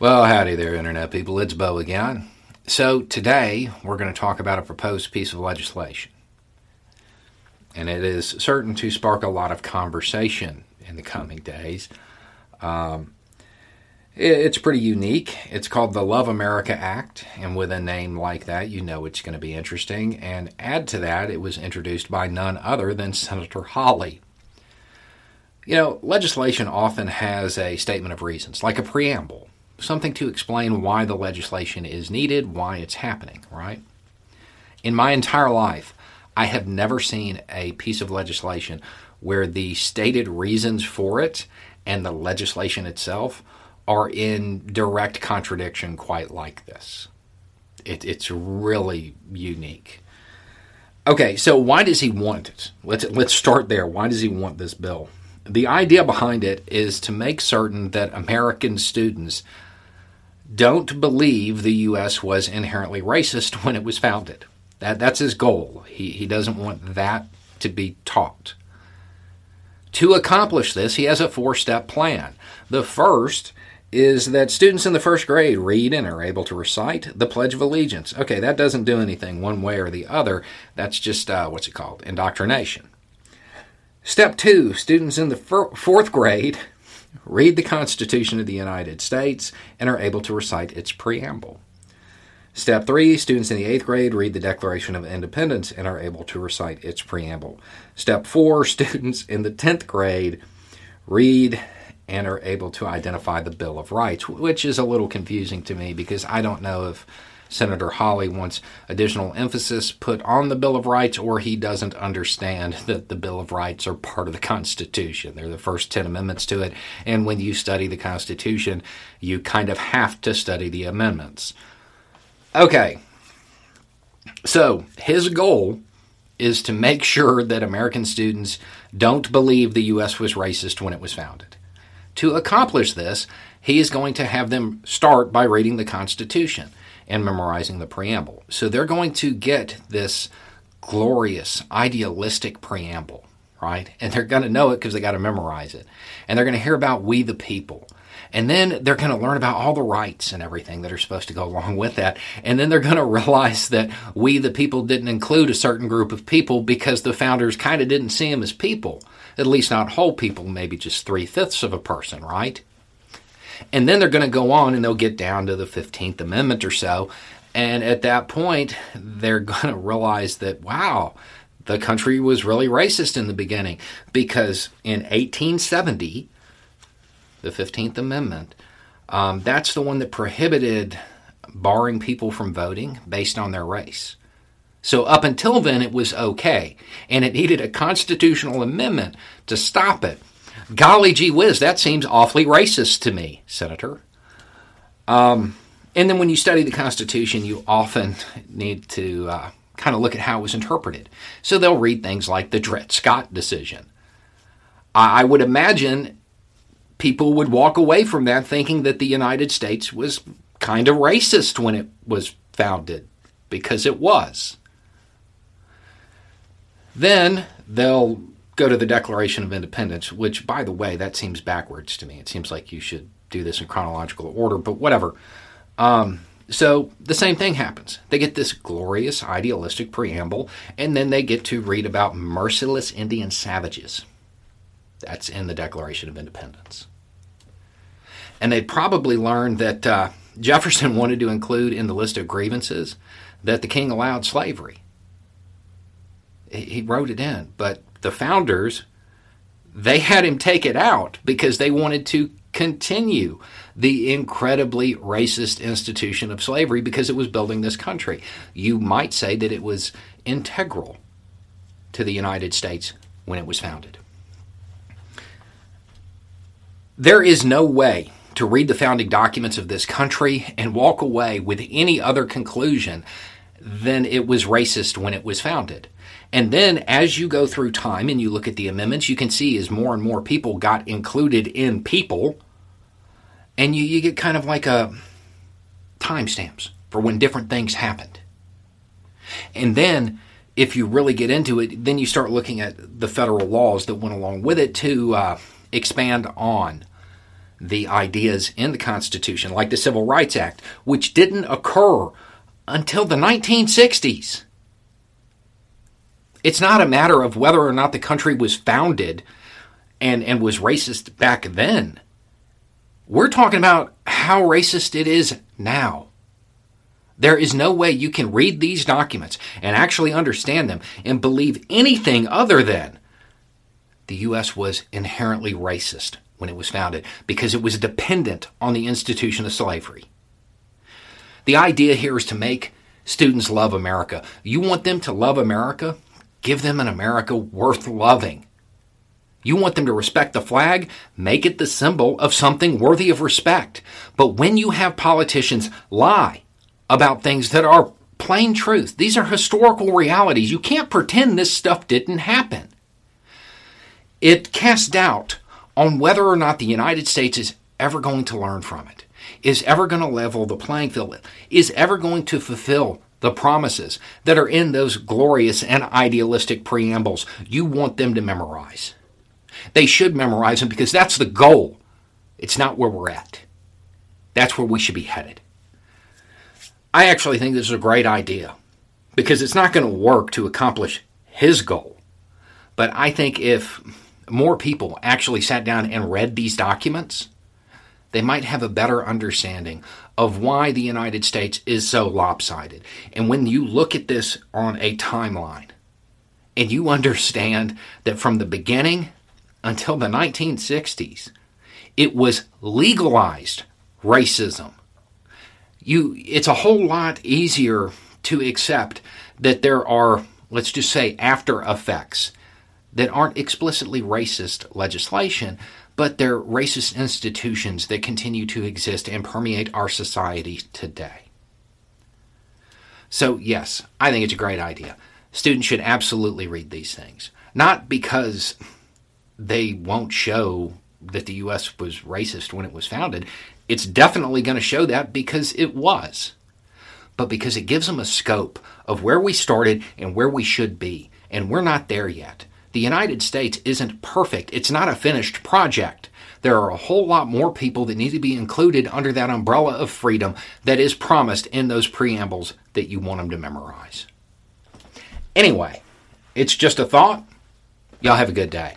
Well, howdy there, Internet people. It's Bo again. So, today we're going to talk about a proposed piece of legislation. And it is certain to spark a lot of conversation in the coming days. Um, it's pretty unique. It's called the Love America Act, and with a name like that, you know it's going to be interesting. And add to that, it was introduced by none other than Senator Hawley. You know, legislation often has a statement of reasons, like a preamble something to explain why the legislation is needed, why it's happening, right? In my entire life, I have never seen a piece of legislation where the stated reasons for it and the legislation itself are in direct contradiction quite like this. It, it's really unique. Okay, so why does he want it? Let's let's start there. Why does he want this bill? The idea behind it is to make certain that American students don't believe the U.S. was inherently racist when it was founded. That, that's his goal. He, he doesn't want that to be taught. To accomplish this, he has a four step plan. The first is that students in the first grade read and are able to recite the Pledge of Allegiance. Okay, that doesn't do anything one way or the other. That's just, uh, what's it called? Indoctrination. Step two students in the fir- fourth grade read the Constitution of the United States, and are able to recite its preamble. Step three students in the eighth grade read the Declaration of Independence and are able to recite its preamble. Step four students in the 10th grade read and are able to identify the Bill of Rights, which is a little confusing to me because I don't know if Senator Hawley wants additional emphasis put on the Bill of Rights, or he doesn't understand that the Bill of Rights are part of the Constitution. They're the first 10 amendments to it. And when you study the Constitution, you kind of have to study the amendments. Okay. So his goal is to make sure that American students don't believe the U.S. was racist when it was founded. To accomplish this, he is going to have them start by reading the Constitution and memorizing the preamble. So they're going to get this glorious, idealistic preamble, right? And they're going to know it because they got to memorize it. And they're going to hear about we the people. And then they're going to learn about all the rights and everything that are supposed to go along with that. And then they're going to realize that we the people didn't include a certain group of people because the founders kind of didn't see them as people. At least not whole people, maybe just three fifths of a person, right? And then they're going to go on and they'll get down to the 15th Amendment or so. And at that point, they're going to realize that, wow, the country was really racist in the beginning because in 1870, the 15th Amendment, um, that's the one that prohibited barring people from voting based on their race. So up until then, it was okay. And it needed a constitutional amendment to stop it. Golly gee whiz, that seems awfully racist to me, Senator. Um, and then when you study the Constitution, you often need to uh, kind of look at how it was interpreted. So they'll read things like the Dred Scott decision. I, I would imagine people would walk away from that thinking that the United States was kind of racist when it was founded, because it was. Then they'll go to the Declaration of Independence, which, by the way, that seems backwards to me. It seems like you should do this in chronological order, but whatever. Um, so the same thing happens. They get this glorious, idealistic preamble, and then they get to read about merciless Indian savages. That's in the Declaration of Independence. And they'd probably learned that uh, Jefferson wanted to include in the list of grievances that the king allowed slavery. He wrote it in, but the founders, they had him take it out because they wanted to continue the incredibly racist institution of slavery because it was building this country. You might say that it was integral to the United States when it was founded. There is no way to read the founding documents of this country and walk away with any other conclusion than it was racist when it was founded. And then as you go through time and you look at the amendments, you can see as more and more people got included in people, and you, you get kind of like a timestamps for when different things happened. And then if you really get into it, then you start looking at the federal laws that went along with it to uh, expand on the ideas in the Constitution, like the Civil Rights Act, which didn't occur until the 1960s. It's not a matter of whether or not the country was founded and, and was racist back then. We're talking about how racist it is now. There is no way you can read these documents and actually understand them and believe anything other than the U.S. was inherently racist when it was founded because it was dependent on the institution of slavery. The idea here is to make students love America. You want them to love America? Give them an America worth loving. You want them to respect the flag? Make it the symbol of something worthy of respect. But when you have politicians lie about things that are plain truth, these are historical realities. You can't pretend this stuff didn't happen. It casts doubt on whether or not the United States is ever going to learn from it, is ever going to level the playing field, is ever going to fulfill the promises that are in those glorious and idealistic preambles you want them to memorize. They should memorize them because that's the goal. It's not where we're at. That's where we should be headed. I actually think this is a great idea because it's not going to work to accomplish his goal. But I think if more people actually sat down and read these documents, they might have a better understanding of why the United States is so lopsided. And when you look at this on a timeline and you understand that from the beginning until the 1960s, it was legalized racism. You, it's a whole lot easier to accept that there are, let's just say, after effects that aren't explicitly racist legislation, but they're racist institutions that continue to exist and permeate our society today. So, yes, I think it's a great idea. Students should absolutely read these things. Not because they won't show that the U.S. was racist when it was founded. It's definitely going to show that because it was. But because it gives them a scope of where we started and where we should be. And we're not there yet. The United States isn't perfect, it's not a finished project. There are a whole lot more people that need to be included under that umbrella of freedom that is promised in those preambles that you want them to memorize. Anyway, it's just a thought. Y'all have a good day.